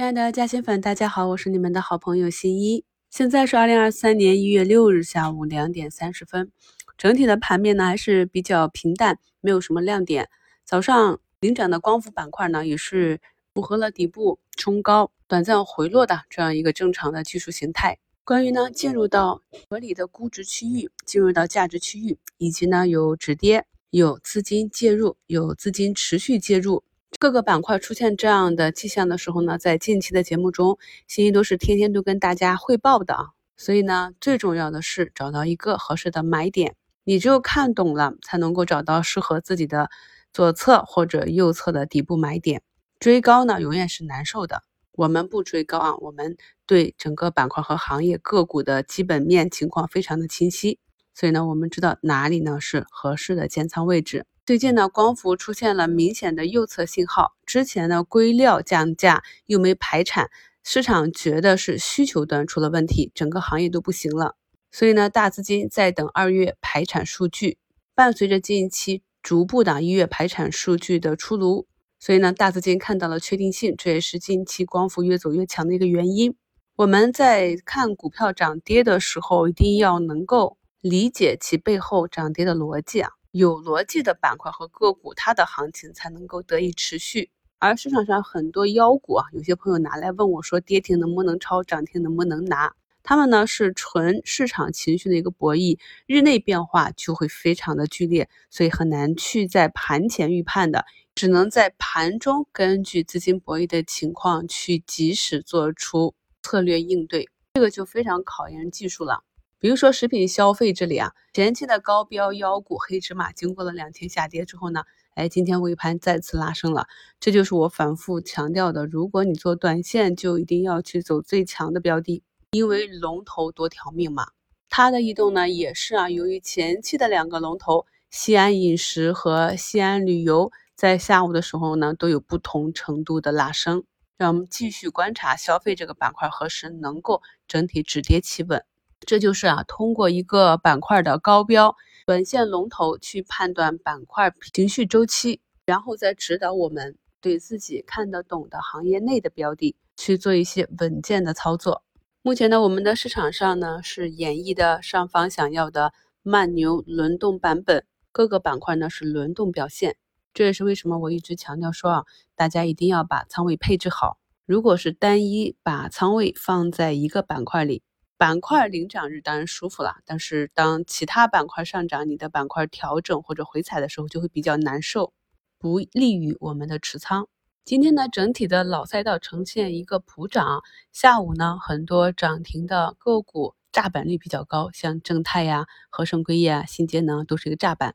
亲爱的嘉兴粉，大家好，我是你们的好朋友新一。现在是二零二三年一月六日下午两点三十分，整体的盘面呢还是比较平淡，没有什么亮点。早上领涨的光伏板块呢也是符合了底部冲高、短暂回落的这样一个正常的技术形态。关于呢进入到合理的估值区域，进入到价值区域，以及呢有止跌。有资金介入，有资金持续介入，各个板块出现这样的迹象的时候呢，在近期的节目中，欣欣都是天天都跟大家汇报的啊。所以呢，最重要的是找到一个合适的买点，你只有看懂了，才能够找到适合自己的左侧或者右侧的底部买点。追高呢，永远是难受的。我们不追高啊，我们对整个板块和行业个股的基本面情况非常的清晰。所以呢，我们知道哪里呢是合适的建仓位置。最近呢，光伏出现了明显的右侧信号。之前呢，硅料降价又没排产，市场觉得是需求端出了问题，整个行业都不行了。所以呢，大资金在等二月排产数据。伴随着近期逐步的一月排产数据的出炉，所以呢，大资金看到了确定性，这也是近期光伏越走越强的一个原因。我们在看股票涨跌的时候，一定要能够。理解其背后涨跌的逻辑啊，有逻辑的板块和个股，它的行情才能够得以持续。而市场上很多妖股啊，有些朋友拿来问我说，跌停能不能抄，涨停能不能拿？他们呢是纯市场情绪的一个博弈，日内变化就会非常的剧烈，所以很难去在盘前预判的，只能在盘中根据资金博弈的情况去及时做出策略应对，这个就非常考验技术了。比如说食品消费这里啊，前期的高标妖股黑芝麻，经过了两天下跌之后呢，哎，今天尾盘再次拉升了。这就是我反复强调的，如果你做短线，就一定要去走最强的标的，因为龙头多条命嘛。它的异动呢，也是啊，由于前期的两个龙头西安饮食和西安旅游，在下午的时候呢，都有不同程度的拉升。让我们继续观察消费这个板块何时能够整体止跌企稳。这就是啊，通过一个板块的高标短线龙头去判断板块情绪周期，然后再指导我们对自己看得懂的行业内的标的去做一些稳健的操作。目前呢，我们的市场上呢是演绎的上方想要的慢牛轮动版本，各个板块呢是轮动表现。这也是为什么我一直强调说啊，大家一定要把仓位配置好。如果是单一把仓位放在一个板块里。板块领涨日当然舒服了，但是当其他板块上涨，你的板块调整或者回踩的时候，就会比较难受，不利于我们的持仓。今天呢，整体的老赛道呈现一个普涨，下午呢，很多涨停的个股炸板率比较高，像正泰呀、合盛硅业啊、新节能都是一个炸板，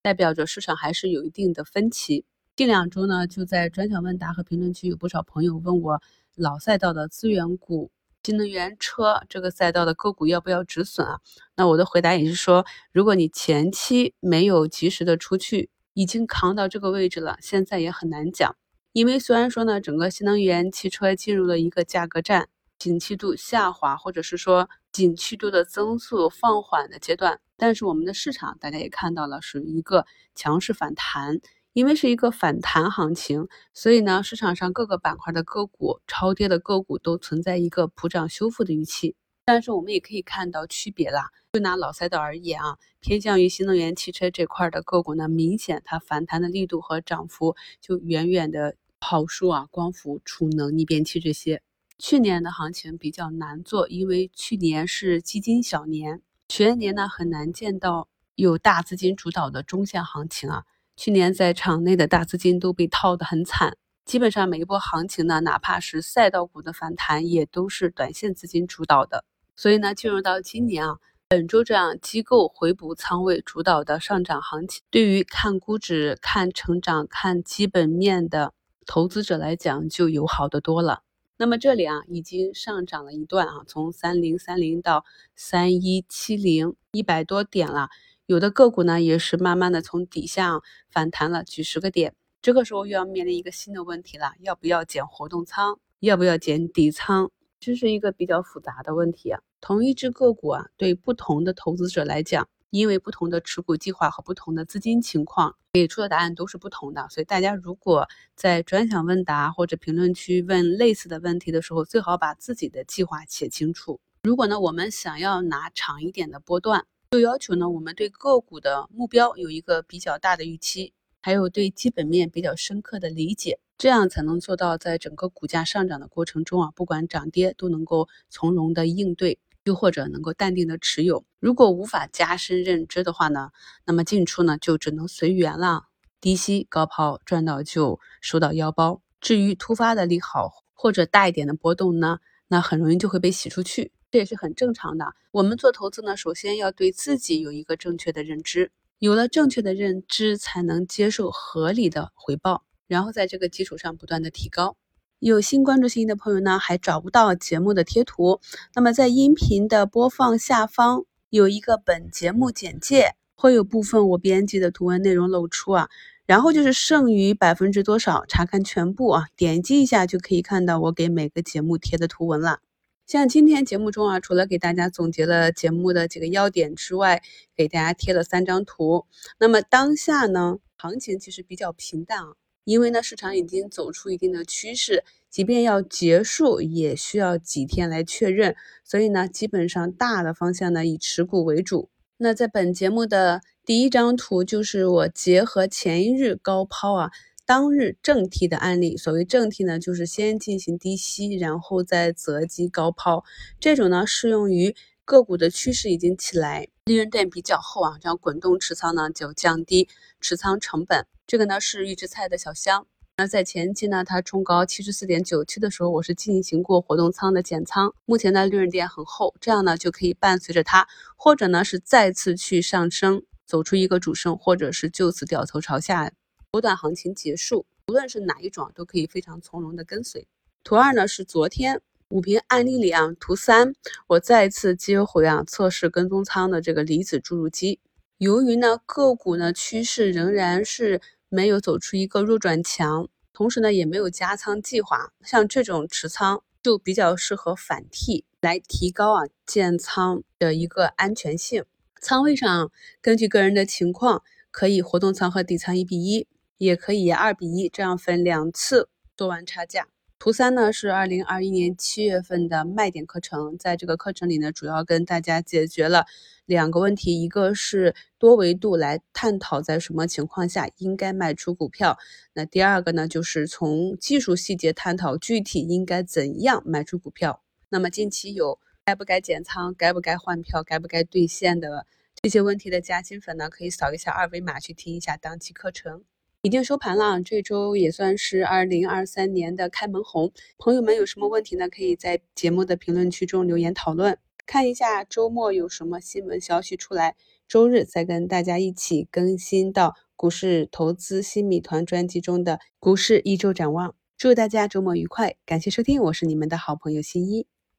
代表着市场还是有一定的分歧。近两周呢，就在专享问答和评论区有不少朋友问我老赛道的资源股。新能源车这个赛道的个股要不要止损啊？那我的回答也是说，如果你前期没有及时的出去，已经扛到这个位置了，现在也很难讲。因为虽然说呢，整个新能源汽车进入了一个价格战、景气度下滑，或者是说景气度的增速放缓的阶段，但是我们的市场大家也看到了，属于一个强势反弹。因为是一个反弹行情，所以呢，市场上各个板块的个股超跌的个股都存在一个普涨修复的预期。但是我们也可以看到区别啦。就拿老赛道而言啊，偏向于新能源汽车这块的个股呢，明显它反弹的力度和涨幅就远远的跑输啊光伏、储能、逆变器这些。去年的行情比较难做，因为去年是基金小年，全年呢很难见到有大资金主导的中线行情啊。去年在场内的大资金都被套得很惨，基本上每一波行情呢，哪怕是赛道股的反弹，也都是短线资金主导的。所以呢，进入到今年啊，本周这样机构回补仓位主导的上涨行情，对于看估值、看成长、看基本面的投资者来讲，就友好的多了。那么这里啊，已经上涨了一段啊，从三零三零到三一七零，一百多点了。有的个股呢，也是慢慢的从底下反弹了几十个点，这个时候又要面临一个新的问题了，要不要减活动仓，要不要减底仓，这是一个比较复杂的问题啊。同一只个股啊，对不同的投资者来讲，因为不同的持股计划和不同的资金情况，给出的答案都是不同的。所以大家如果在专享问答或者评论区问类似的问题的时候，最好把自己的计划写清楚。如果呢，我们想要拿长一点的波段，就要求呢，我们对个股的目标有一个比较大的预期，还有对基本面比较深刻的理解，这样才能做到在整个股价上涨的过程中啊，不管涨跌都能够从容的应对。又或者能够淡定的持有，如果无法加深认知的话呢，那么进出呢就只能随缘了，低吸高抛赚到就收到腰包。至于突发的利好或者大一点的波动呢，那很容易就会被洗出去，这也是很正常的。我们做投资呢，首先要对自己有一个正确的认知，有了正确的认知，才能接受合理的回报，然后在这个基础上不断的提高。有新关注新的朋友呢，还找不到节目的贴图。那么在音频的播放下方有一个本节目简介，会有部分我编辑的图文内容露出啊。然后就是剩余百分之多少，查看全部啊，点击一下就可以看到我给每个节目贴的图文了。像今天节目中啊，除了给大家总结了节目的几个要点之外，给大家贴了三张图。那么当下呢，行情其实比较平淡啊。因为呢，市场已经走出一定的趋势，即便要结束，也需要几天来确认。所以呢，基本上大的方向呢，以持股为主。那在本节目的第一张图，就是我结合前一日高抛啊，当日正替的案例。所谓正替呢，就是先进行低吸，然后再择机高抛。这种呢，适用于个股的趋势已经起来，利润垫比较厚啊，这样滚动持仓呢，就降低持仓成本。这个呢是预制菜的小香，那在前期呢，它冲高七十四点九七的时候，我是进行过活动仓的减仓，目前呢利润垫很厚，这样呢就可以伴随着它，或者呢是再次去上升，走出一个主升，或者是就此掉头朝下，波段行情结束，无论是哪一种都可以非常从容的跟随。图二呢是昨天五评案例里啊，图三我再次接回啊测试跟踪仓的这个离子注入机，由于呢个股呢趋势仍然是。没有走出一个弱转强，同时呢也没有加仓计划，像这种持仓就比较适合反替来提高啊建仓的一个安全性。仓位上根据个人的情况，可以活动仓和底仓一比一，也可以二比一，这样分两次做完差价。图三呢是二零二一年七月份的卖点课程，在这个课程里呢，主要跟大家解决了两个问题，一个是多维度来探讨在什么情况下应该卖出股票，那第二个呢，就是从技术细节探讨具体应该怎样卖出股票。那么近期有该不该减仓、该不该换票、该不该兑现的这些问题的加薪粉呢，可以扫一下二维码去听一下当期课程。已经收盘了，这周也算是二零二三年的开门红。朋友们有什么问题呢？可以在节目的评论区中留言讨论。看一下周末有什么新闻消息出来，周日再跟大家一起更新到股市投资新米团专辑中的股市一周展望。祝大家周末愉快，感谢收听，我是你们的好朋友新一。